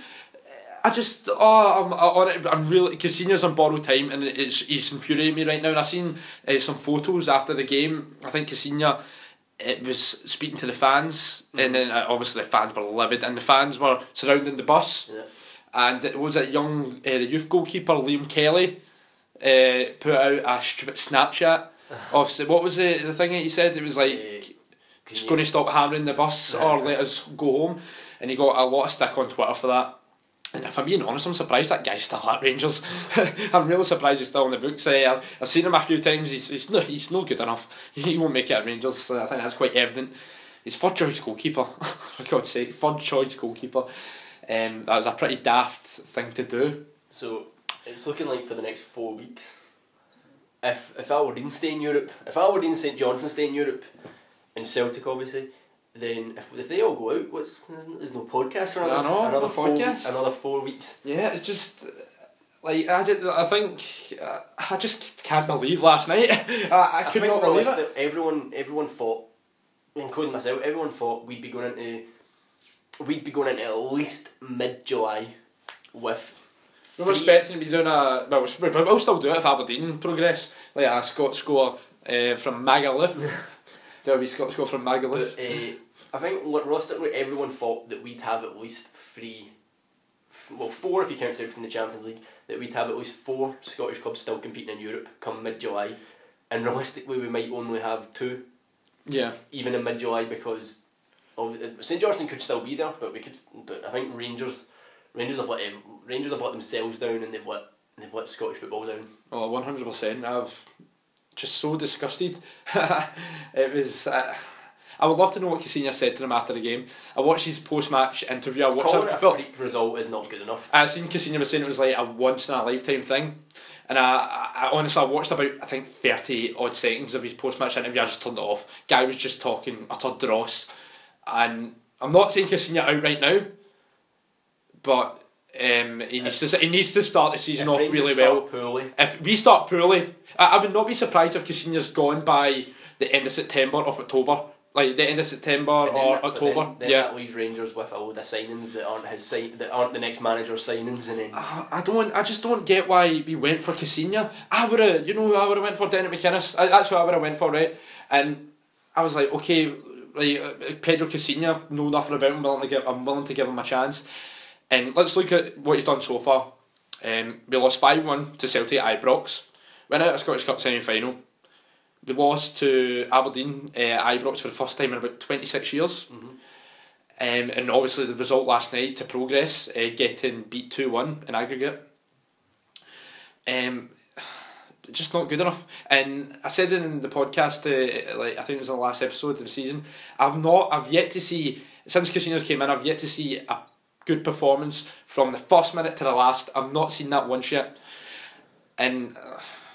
I just, oh, I'm on it. I'm really Caixinha's on borrowed time, and it's he's infuriating me right now. And I seen uh, some photos after the game. I think Caixinha. It was speaking to the fans, and then uh, obviously the fans were livid, and the fans were surrounding the bus. Yeah. And it was it young, uh, the youth goalkeeper Liam Kelly, uh, put out a stupid Snapchat of what was the the thing that he said? It was like just going to stop hammering the bus or let us go home, and he got a lot of stick on Twitter for that. And if I'm being honest, I'm surprised that guy's still at Rangers. I'm really surprised he's still in the books. Uh, I've seen him a few times. He's, he's no he's no good enough. He won't make it at Rangers. So I think that's quite evident. He's third choice goalkeeper. For God's sake, third choice goalkeeper. Um, that was a pretty daft thing to do. So it's looking like for the next four weeks. If if Aberdeen stay in Europe, if Aberdeen St Johnstone stay in Europe, and Celtic obviously, then if, if they all go out, what's there's, there's no podcast for I another, know, another no four podcast. another four weeks. Yeah, it's just like I, just, I think uh, I just can't believe last night. I, I could think not believe it. Everyone everyone thought, including myself, everyone thought we'd be going into we'd be going into at least mid July with. We were expecting to be doing a well, we- we'll still do it if Aberdeen progress. Like a Scott score uh, from Magaluf. There'll be Scott score from But uh, I think realistically everyone thought that we'd have at least three, f- well four if you count out from the Champions League, that we'd have at least four Scottish clubs still competing in Europe come mid July, and realistically we might only have two Yeah, even in mid July because of St Johnstone could still be there, but we could. But I think Rangers, Rangers have let Rangers have let themselves down and they've let they've let Scottish football down. oh, one hundred percent. I've just so disgusted. it was. Uh, I would love to know what Caixinha said to them after the game. I watched his post match interview. I watched Calling it. it a well, freak result is not good enough. I seen Caixinha was saying it was like a once in a lifetime thing, and I, I, honestly I watched about I think thirty odd seconds of his post match interview. I just turned it off. Guy was just talking utter dross, and I'm not saying Caixinha out right now, but um, he needs to he needs to start the season off really well. Poorly, If we start poorly, I, I would not be surprised if Caixinha's gone by the end of September or October, like the end of September or that- October. Then, then yeah. that leaves Rangers with a load of signings that aren't his sign that aren't the next manager's signings, and then I I don't. I just don't get why we went for Caixinha. I would have, you know, who I would have went for Dennis McInnes. I, that's who I would have went for, right? And I was like, okay, like uh, Pedro Caixinha, know nothing about him. Willing to give, I'm willing to give him a chance. And let's look at what he's done so far. Um, we lost five one to Celtic at Ibrox. Went out of the Scottish Cup semi final. We lost to Aberdeen uh, Ibrox for the first time in about twenty six years. Mhm. Um, and obviously the result last night to progress, uh, getting beat 2 1 in aggregate. Um, just not good enough. And I said in the podcast, uh, like I think it was in the last episode of the season, I've not, I've yet to see, since Caixinha's came in, I've yet to see a good performance from the first minute to the last. I've not seen that once yet. And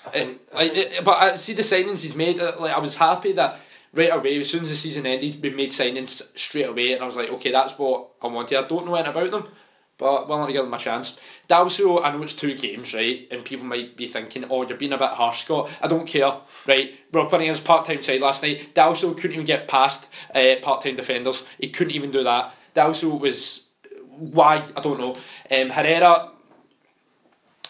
I think, I like, think- it, but I see the signings he's made. uh, Like I was happy that right away, as soon as the season ended, we made signings straight away, and I was like, okay, that's what I wanted. I don't know anything about them, but willing to give them a chance. Dalcio, I know it's two games, right, and people might be thinking, oh, you're being a bit harsh, Scott. I don't care, right? We were playing against part time side last night. Dalcio couldn't even get past uh, part time defenders. He couldn't even do that. Dalcio was why I don't know. Um, Herrera,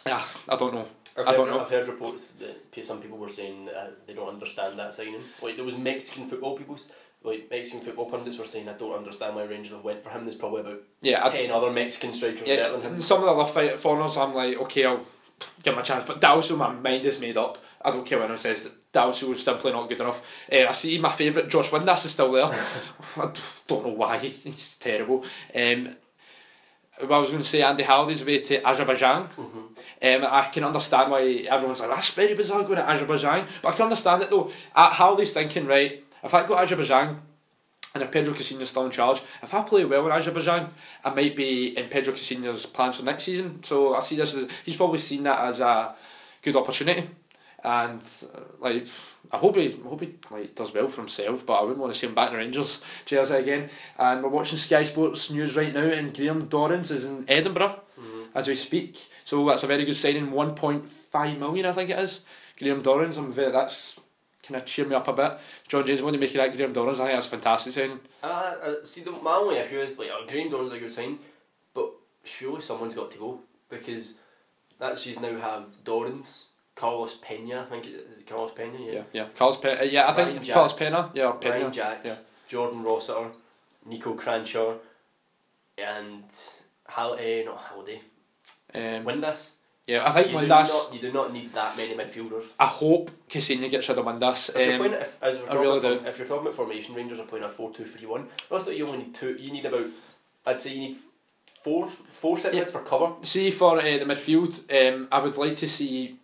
ah, I don't know. I've I heard, don't know. I've heard reports that some people were saying that uh, they don't understand that signing. Like there was Mexican football people, like Mexican football pundits were saying, I don't understand why Rangers have went for him. There's probably about Yeah, I, ten other Mexican strikers better than yeah. him. Some of the other fight foreigners, I'm like, okay, I'll give him a chance. But Dalcio, my mind is made up. I don't care when anyone says that Dalcio is simply not good enough. Uh, I see my favourite Josh Windass is still there. I don't know why he's terrible. Um, what I was going to say, Andy Halliday's away to Azerbaijan. Mhm. Um, I can understand why everyone's like, that's very bizarre going to Azerbaijan. But I can understand it though. Uh, Halliday's thinking, right, if I go to Azerbaijan and if Pedro Caixinha's still in charge, if I play well in Azerbaijan, I might be in Pedro Caixinha's plans for next season. So I see this as, he's probably seen that as a good opportunity. And uh, like, I hope he, I hope he like does well for himself, but I wouldn't want to see him back in the Rangers jersey again. And we're watching Sky Sports news right now, and Graham Dorrans is in Edinburgh Mhm. as we speak. So that's a very good signing. One point five million, I think it is. Graham Dorrans. I'm very. That's kind of cheer me up a bit. John James, do you make of that? Graham Dorrans. I think that's a fantastic signing. Uh, uh, see, the, my only issue is like, oh, Graham Dorran's is a good sign, but surely someone's got to go because that she's now have Dorrans, Carlos Pena. I think it is Carlos Pena. Yeah. Yeah, yeah. Carlos Pena. uh, Yeah, I Ryan think Jack. Carlos Pena. Yeah, or Pena. Ryan Jack, yeah. Jordan Rossiter, Niko Kranjčar, and Hal, eh, not Halliday, Um, Windass. yeah, I think you when do not, you do not need that many midfielders. I hope Caixinha gets rid of Windass. If you're Um, playing, if, as we're I really about, do. if you're talking about formation, Rangers are playing a four-two-three-one. That's that you only need two. You need about, I'd say you need four, four set Yeah. for cover. See for uh, the midfield, um, I would like to see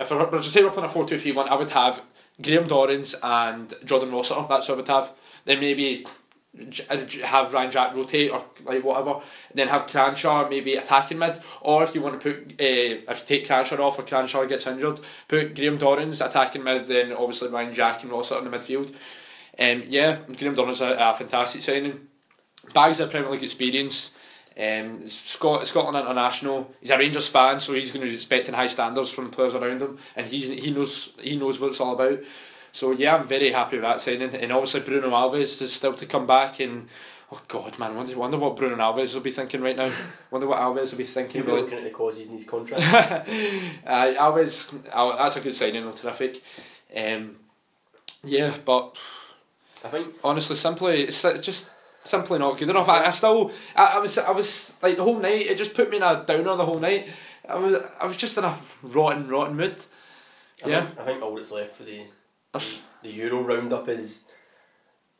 if I were just say we're playing a four two three one. I would have Graham Dorrans and Jordan Rossiter. That's what I would have. Then maybe uh, have Ryan Jack rotate or like whatever. Then have Kranjčar maybe attacking mid. Or if you want to put uh, if you take Kranjčar off or Kranjčar gets injured, put Graham Dorrans attacking mid. Then obviously Ryan Jack and Rossiter in the midfield. Um, yeah, Graham Dorrans a, a fantastic signing. Bags of Premier League experience. Um, Scot- Scotland international. He's a Rangers fan, so he's going to be expecting high standards from the players around him, and he's he knows he knows what it's all about. So yeah, I'm very happy with that signing, and obviously Bruno Alves is still to come back. And oh God, man, wonder wonder what Bruno Alves will be thinking right now. wonder what Alves will be thinking about. looking at the causes in his contract. uh, Alves, Al- that's a good signing, though, terrific. Um, yeah, but I think honestly, simply it's just simply not good enough. I, I still, I, I was, I was like the whole night. It just put me in a downer the whole night. I was, I was just in a rotten, rotten mood. I Yeah. think, I think all that's left for the the Euro roundup is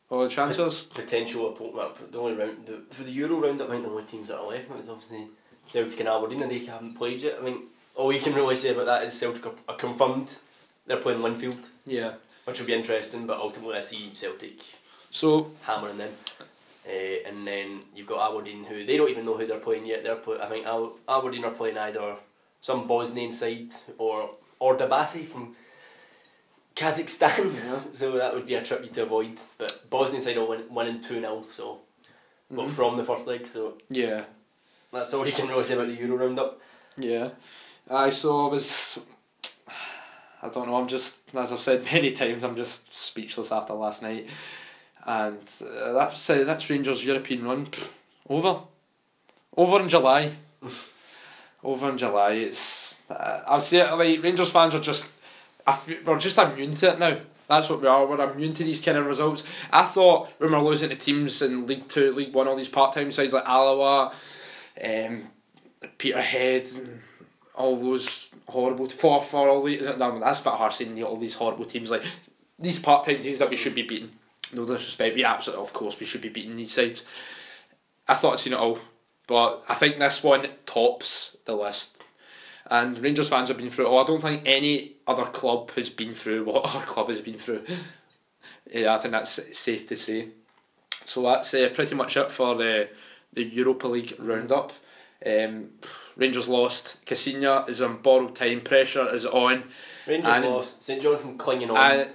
All the transfers. potential opponent. well, The only round the, for the Euro roundup, I think the only teams that are left is obviously Celtic and Aberdeen, and they haven't played yet. I mean, all you can really say about that is Celtic are, are confirmed. They're playing Linfield, Yeah. which will be interesting. But ultimately, I see Celtic So hammering them. Uh, and then you've got Aberdeen, who they don't even know who they're playing yet. They're play, I think Al- Aberdeen are playing either some Bosnian side or Ordabasy from Kazakhstan. Yeah. so that would be a trip you to avoid. But Bosnian side are win, winning two 0 so well, mhm. from the first leg. So yeah, that's all you can really say about the Euro roundup. yeah. I so I was. I don't know. I'm just as I've said many times. I'm just speechless after last night, and uh, that's uh, that's Rangers European run pff, over, over in July, over in July. It's uh, I'll say it like Rangers fans are just I f- we're just immune to it now. That's what we are. We're immune to these kind of results. I thought when we're losing to teams in League Two, League One, all these part time sides like Alloa, um, Peterhead, and all those horrible for for all these. no, that's a bit harsh saying all these horrible teams like these part time teams that we should be beating. No disrespect, we absolutely of course we should be beating these sides. I thought I'd seen it all, but I think this one tops the list. And Rangers fans have been through. Oh, I don't think any other club has been through what our club has been through. yeah, I think that's safe to say. So that's uh, pretty much it for the the Europa League roundup. Um, Rangers lost. Caixinha is on borrowed time. Pressure is on. Rangers And- lost. St Johnstone clinging on. And,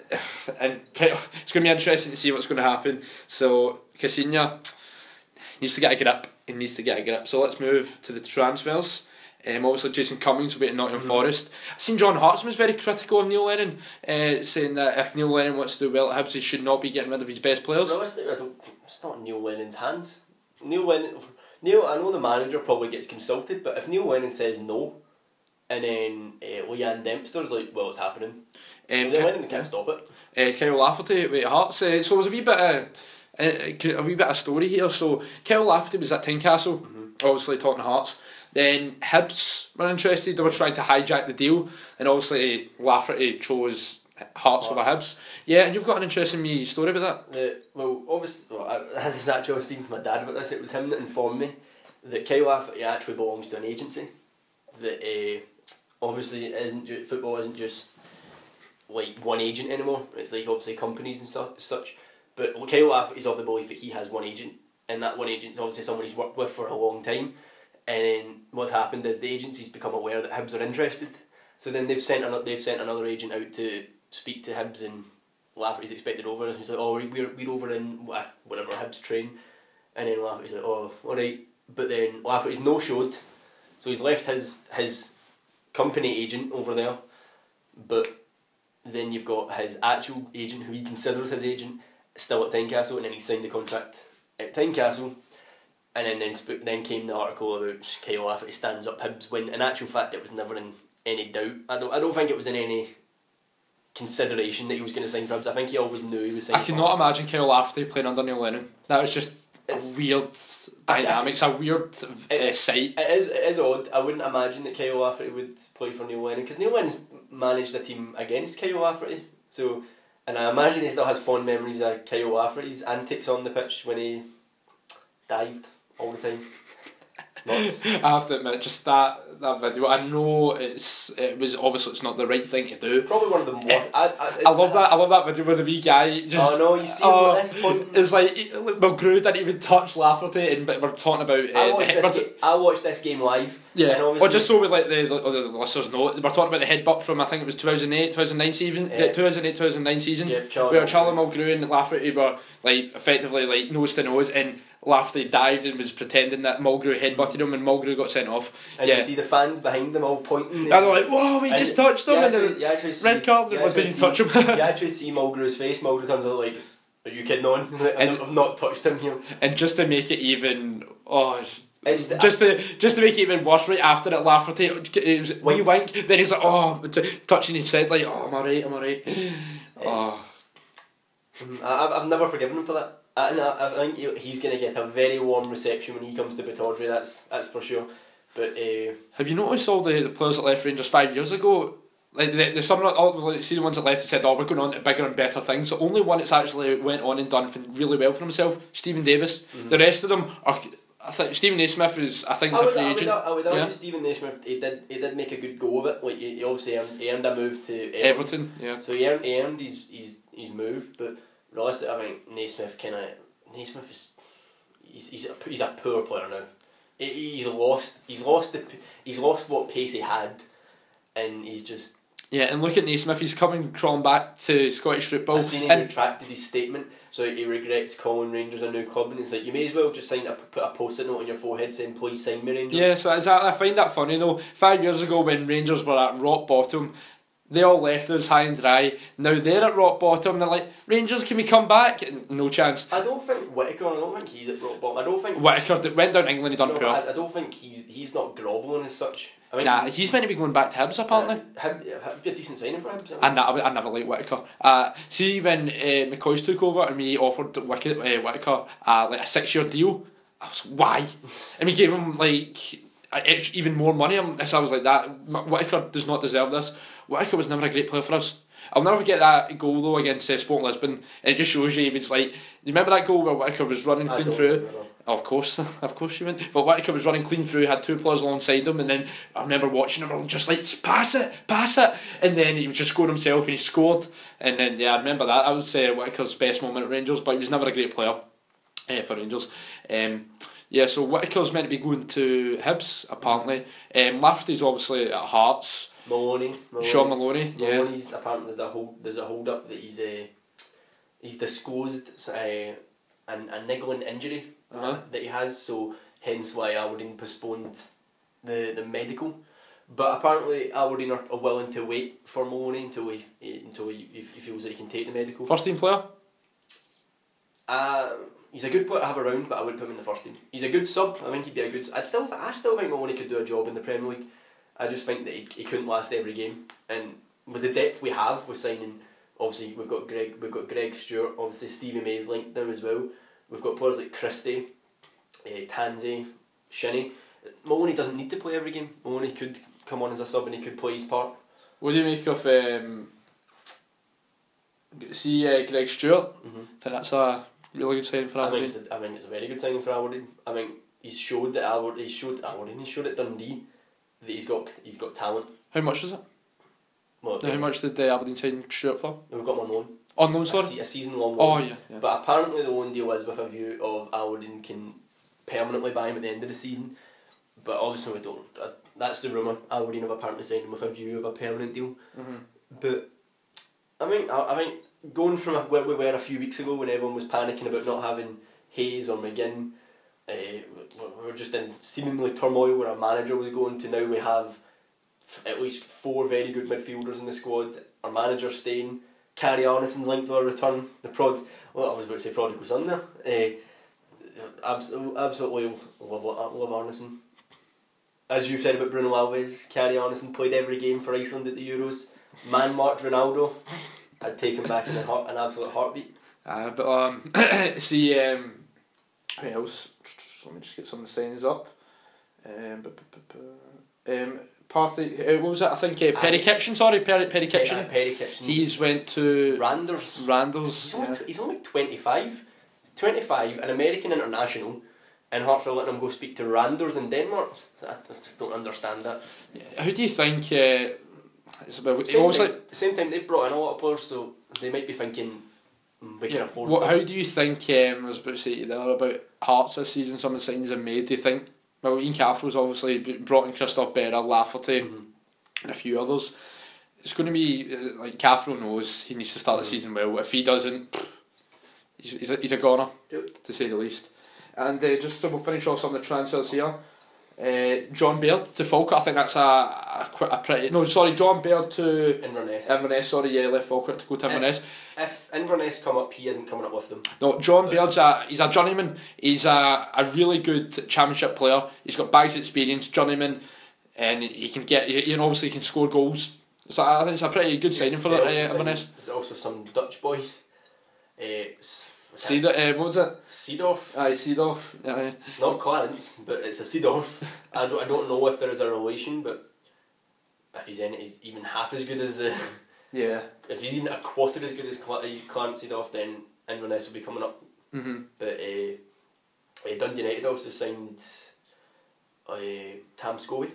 and it's going to be interesting to see what's going to happen. So Caixinha needs to get a grip. he needs to get a grip. So let's move to the transfers. Um, obviously, Jason Cummings will be at Nottingham Mhm. Forest. I've seen John Hartson was very critical of Neil Lennon, uh, saying that if Neil Lennon wants to do well at Hibs, he should not be getting rid of his best players. Realistically, I don't. It's not Neil Lennon's hands. Neil Lennon. Neil, I know the manager probably gets consulted, but if Neil Lennon says no, and then uh, Leanne Dempster's like, well, it's happening. Um, Neil Lennon can't stop it. uh, Kyle Lafferty with Hearts. Uh, so was a wee bit of uh, a wee bit of story here. So Kyle Lafferty was at Tynecastle, obviously talking Hearts. Then Hibs were interested. They were trying to hijack the deal, and obviously Lafferty chose Hearts over Hibs. Yeah, and you've got an interesting wee story about that. Well, obviously, well, I, is actually I was speaking to my dad about this. It was him that informed me that Kyle Lafferty actually belongs to an agency. That uh, obviously isn't ju- football isn't just like one agent anymore. It's like obviously companies and su- such. But Kyle Lafferty's of the belief that he has one agent, and that one agent is obviously someone he's worked with for a long time. And then what's happened is the agency's become aware that Hibs are interested. So then they've sent another they've sent another agent out to speak to Hibs and Lafferty's expected over. And he's like, Oh we're we're over in uh, whatever Hibs train. And then Lafferty's like, Oh, alright. But then Lafferty's no showed. So he's left his his company agent over there. But then you've got his actual agent who he considers his agent still at Tynecastle and then he signed the contract at Tynecastle. And then then, then came the article about Kyle Lafferty stands up Hibs when in actual fact it was never in any doubt. I don't I don't think it was in any consideration that he was going to sign for Hibs. I think he always knew he was signing I cannot imagine Kyle Lafferty playing under Neil Lennon. That was just It's- a weird I- I- dynamics, a weird uh, sight. It is, it is odd. I wouldn't imagine that Kyle Lafferty would play for Neil Lennon because Neil Lennon's managed a team against Kyle Lafferty. So, and I imagine he still has fond memories of Kyle Lafferty's antics on the pitch when he dived all the time. I have to admit, just that that video. I know it's it was obviously it's not the right thing to do. Probably one of the more. I, I, I love that. I love that video with the wee guy. Just, Oh no, you see what this point. It's like Mulgrew didn't even touch Lafferty, and but we're talking about. Uh, I watched this. we're- Game, I watched this game live. yeah, or obviously, just so we let the, the, the listeners know, we're talking about the headbutt from I think it was 2008, 2009 season, Yeah. 2008, 2009 season, Yeah, Charlie where. Charlie Mulgrew and Lafferty were like effectively like nose to nose, and Lafferty dived and was pretending that Mulgrew headbutted him, and Mulgrew got sent off. and yeah. you see the fans behind them all pointing. And they're like, "Whoa, we just touched him!" and actually, the you actually see, red card, you didn't see- touch him. you actually see Mulgrew's face. Mulgrew turns out like, "Are you kidding on? And- I've not touched him here." and just to make it even, oh, the- just to just to make it even worse, right after it, Lafferty, it was wee wink. Then he's like, "Oh," t- touching his head, like, "Oh, I'm alright, I'm alright." Oh, Mm, I've- I've never forgiven him for that. I, and I, I think he- he's going to get a very warm reception when he comes to Batordry. That's that's for sure. But uh, have you noticed all the, the players that left Rangers five years ago? Like the, the some all like, see the ones that left and said, "Oh, we're going on to bigger and better things." The only one that's actually went on and done really well for himself, Stephen Davis. Mm-hmm. The rest of them are. I think Stephen Naismith is. I think I is a would, free I would, agent. I would argue Yeah. Stephen Naismith he did he did make a good go of it. Like he, he obviously earned, he earned a move to Everton. Everton, yeah. So he earned, he earned his, his, his move, but realistically, I think Naismith kind of uh, Naismith is he's, he's, a, he's a poor player now. He, he's lost he's lost the he's lost what pace he had, and he's just. Yeah, and look at Naismith, he's coming crawling back to Scottish football. I seen he and retracted his statement, so he regrets calling Rangers a new club, and it's like you may as well just sign a put a post-it note on your forehead saying please sign me Rangers. yeah, so exactly, I find that funny though. Five years ago when Rangers were at rock bottom, they all left us high and dry. Now they're at rock bottom, they're like, Rangers, can we come back? And No chance. I don't think Whittaker. I don't think he's at rock bottom. I don't think. Whittaker d- went down England, he done no, poor. I, I don't think he's he's not grovelling as such. I mean, Nah, he's meant to be going back to Hibs apparently. Uh, him, him, be a decent signing for him. I, ne- I never liked Whittaker. Uh, see when uh, McCoist took over and we offered Wicket, uh, Whittaker uh, like a six year deal, I was like, why? And we gave him like even more money. I'm, so I was like that. Whittaker does not deserve this. Whittaker was never a great player for us. I'll never forget that goal though against uh, Sporting Lisbon. And it just shows you it's like you remember that goal where Whittaker was running I clean through. Of course, of course you went. But Whittaker was running clean through, had two players alongside him, and then I remember watching him just like pass it, pass it, and then he was just scored himself and he scored, and then yeah, I remember that. I would say Whittaker's best moment at Rangers, but he was never a great player uh, for Rangers. Um, yeah, so Whittaker's meant to be going to Hibs apparently. Um, Lafferty's obviously at Hearts. Maloney, Maloney. Shaun Maloney, yeah. Maloney's apparently there's a hold there's a hold up that he's uh, he's disclosed uh, an a niggling injury Uh-huh. that he has. So hence why Aberdeen postponed the the medical. But apparently Aberdeen are, are willing to wait for Maloney until he until he, he feels that he can take the medical. First team player. Uh, he's a good player to have around, but I wouldn't put him in the first team. He's a good sub. I think he'd be a good. I still, I still think Maloney could do a job in the Premier League. I just think that he, he couldn't last every game, and with the depth we have, with signing. Obviously, we've got Greg. We've got Greg Stewart. Obviously, Stevie May's linked them as well. We've got players like Christie, uh, Tansey, Shinnie. Maloney doesn't need to play every game. Maloney could come on as a sub and he could play his part. What do you make of um, see uh, Greg Stewart? Mm-hmm. I think that's a really good signing for I think, Aberdeen. it's a, I think it's a very good signing for Aberdeen. I mean, he's showed that Aberdeen, he showed Aberdeen, he showed at Dundee he's got he's got talent. How much was it? Well, How much did uh, Aberdeen sign Stewart for? We've got him on loan. On loan, A, sorry. se- a season long Oh loan. yeah, yeah. But apparently the loan deal is with a view of Aberdeen can permanently buy him at the end of the season. But obviously we don't. Uh, that's the rumour. Aberdeen have apparently signed him with a view of a permanent deal. Mhm. But I mean, I, I think going from where we were a few weeks ago when everyone was panicking about not having Hayes or McGinn, uh, we we were just in seemingly turmoil where our manager was going to now we have at least four very good midfielders in the squad. Our manager staying. Kári Árnason's linked to our return. The prod, well, I was about to say prodigal son there. Uh, absolutely, absolutely love, love Árnason. As you said about Bruno Alves, Kári Árnason played every game for Iceland at the Euros. Man marked Ronaldo. I'd take him back in a heart, an absolute heartbeat. Uh, but um, see, um, who else? Let me just get some of the signings up. Um, bu- bu- bu- um, Parthy, uh, what was it? I think uh, Perry I- Kitchen. Sorry, Perry Perry Kitchen. Perry Kitchen. He's went to Randers. Randers. He's only, Yeah. tw- he's only 25. 25, an American international, and Hearts are letting him go speak to Randers in Denmark. I just don't understand that. How do you think? Uh, it's about, Same time, same time, they've brought in a lot of players, so they might be thinking we can afford What? How do you think? Um, I was about to say to the other about Hearts this season. Some of the signings have made. Do you think? Well, Ian Cathro's obviously brought in Christophe Berra, Lafferty, Mhm. and a few others. It's going to be uh, like Cathro knows he needs to start the Mhm. season well. If he doesn't, he's, he's, a, he's a goner, Yep. to say the least. And uh, just so we'll finish off some of the transfers here. Uh, John Baird to Falkirk, I think that's a, a, quite a pretty. No, sorry, John Baird to Inverness. Inverness. Sorry, yeah, left Falkirk to go to Inverness. if Inverness come up, he isn't coming up with them. No, John Baird's a he's a journeyman. He's a, a really good championship player. He's got bags of experience, journeyman, and he can get you know obviously he can score goals. So I think it's a pretty good signing for There's uh, Inverness. There's also some Dutch boy. Uh, s- See that? Uh, what was it? Seedorf. Aye, Seedorf. Yeah, Not Clarence, but it's a Seedorf. I don't, I don't know if there is a relation, but if he's in he's even half as good as the. yeah. If he's even a quarter as good as Cla- Clarence Seedorf, then Inverness will be coming up. Mhm. But uh, Dundee United also signed uh, Tam Scobie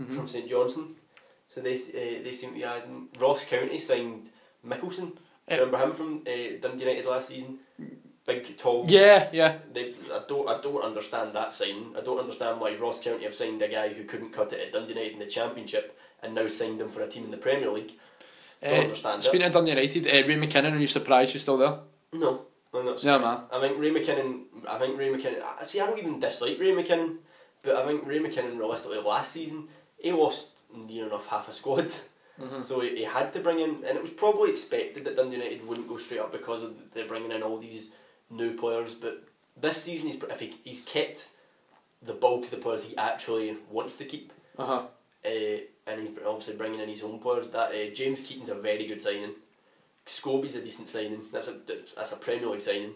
Mhm. from St Johnstone. So they uh, they seem to be adding. Ross County signed Mikkelsen. Eh. Remember him from uh, Dundee United last season? Big, tall. Yeah, yeah. They've, I don't I don't understand that sign. I don't understand why Ross County have signed a guy who couldn't cut it at Dundee United in the Championship and now signed him for a team in the Premier League. Don't Uh, understand speaking it. of Dundee United, uh, Ray McKinnon, are you surprised he's still there? No, I'm not surprised. man. I think Ray McKinnon. I think Ray McKinnon. I- See, I don't even dislike Ray McKinnon, but I think Ray McKinnon realistically last season he lost near enough half a squad. Mhm. So he, he had to bring in, and it was probably expected that Dundee United wouldn't go straight up because of they're bringing in all these new players. But this season, he's if he, he's kept the bulk of the players he actually wants to keep, Uh huh. uh, and he's obviously bringing in his own players. That uh, James Keatings a very good signing. Scobie's a decent signing. That's a that's a Premier League signing.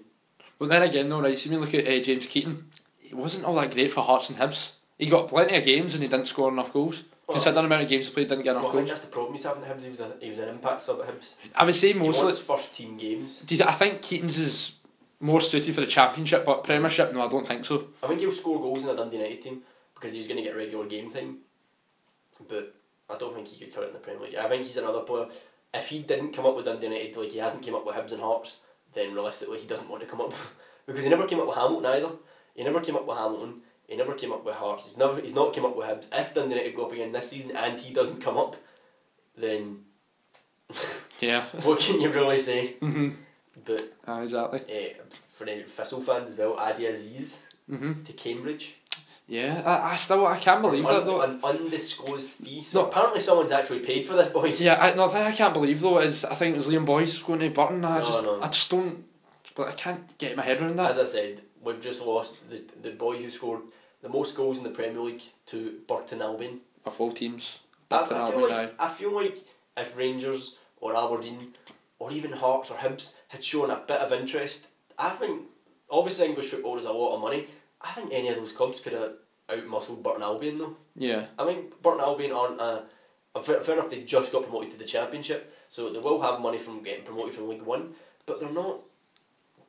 Well, then again, though, right? See me look at uh, James Keatings. He wasn't all that great for Hearts and Hibs. He got plenty of games and he didn't score enough goals. Well, Considering the amount of games he played, didn't get well, enough I think goals. that's the problem he's having at Hibs. He was a, he was an impact sub at Hibs. I would say mostly. first team games. I think Keatings is more suited for the Championship, but Premiership, no, I don't think so. I think he'll score goals in a Dundee United team because he's going to get regular game time. But I don't think he could cut it in the Premier League. I think he's another player. If he didn't come up with Dundee United, like he hasn't came up with Hibs and Hearts, then realistically he doesn't want to come up because he never came up with Hamilton either. He never came up with Hamilton. He never came up with Hearts. He's never. He's not came up with Hibs. If Dundee United go up again this season and he doesn't come up, then Yeah. what can you really say? hmm But Uh, exactly. uh, for any Thistle fans as well, Ade Azeez hmm to Cambridge. Yeah, I, I still I can't believe Un- that though. An undisclosed fee. So No. apparently someone's actually paid for this boy. Yeah, I, no, the thing I can't believe though is I think it's Liam Boyce going to Burton. I No, just no. I just don't. But I can't get my head around that. As I said, we've just lost the the boy who scored the most goals in the Premier League to Burton Albion. Of all teams, Burton I, feel Albion. like, I feel like if Rangers or Aberdeen or even Hearts or Hibs had shown a bit of interest, I think obviously English football is a lot of money. I think any of those clubs could have outmuscled Burton Albion though. Yeah, I mean, Burton Albion aren't a, a fair, fair enough. They just got promoted to the Championship, so they will have money from getting promoted from League One. But they're not.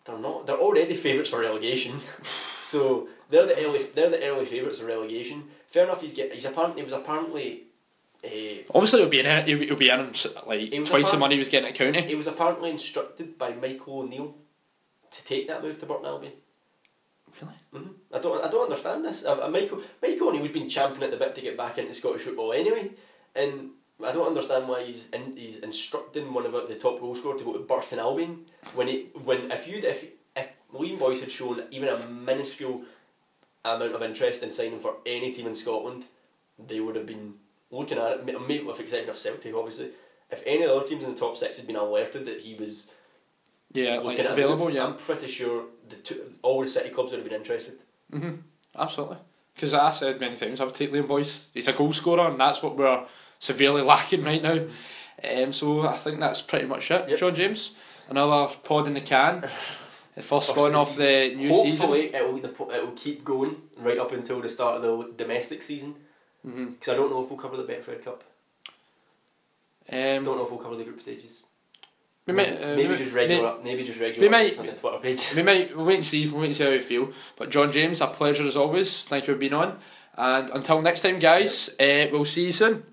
They're not. They're already favourites for relegation. so they're the early. They're the early favourites for relegation. Fair enough. He's get. He's apparently. He was apparently. Uh, obviously it'll be in be, he'll be in like twice the money he was getting at County. he was apparently instructed by Michael O'Neill to take that move to Burton Albion. Really? hmm I don't. I don't understand this. Uh, uh, Michael Michael O'Neill's been championing at the bit to get back into Scottish football anyway, and I don't understand why he's in, he's instructing one of the top goal scorers to go to Burton Albion when he when if you if if Liam Boyce had shown even a minuscule amount of interest in signing for any team in Scotland, they would have been looking at it. ma- Maybe with exception of Celtic, obviously. If any of the other teams in the top six had been alerted that he was Yeah, like at available. move, Yeah, I'm pretty sure the two, all the City clubs would have been interested. hmm absolutely. Because I said many times I would take Liam Boyce. He's a goal scorer, and that's what we're severely lacking right now. Um, so I think that's pretty much it. Yep. John James, another pod in the can. The first one of the new season. Hopefully, the po- it will keep going right up until the start of the domestic season. Hmm Because I don't know if we'll cover the Betfred Cup. Um, don't know if we'll cover the group stages. we might, uh, maybe we, just may- regular. maybe just regular. we might- on the Twitter page. we might we'll wait and see. We'll wait and see how we feel. But John James, a pleasure as always. Thank you for being on. And until next time, guys, uh, we'll see you soon.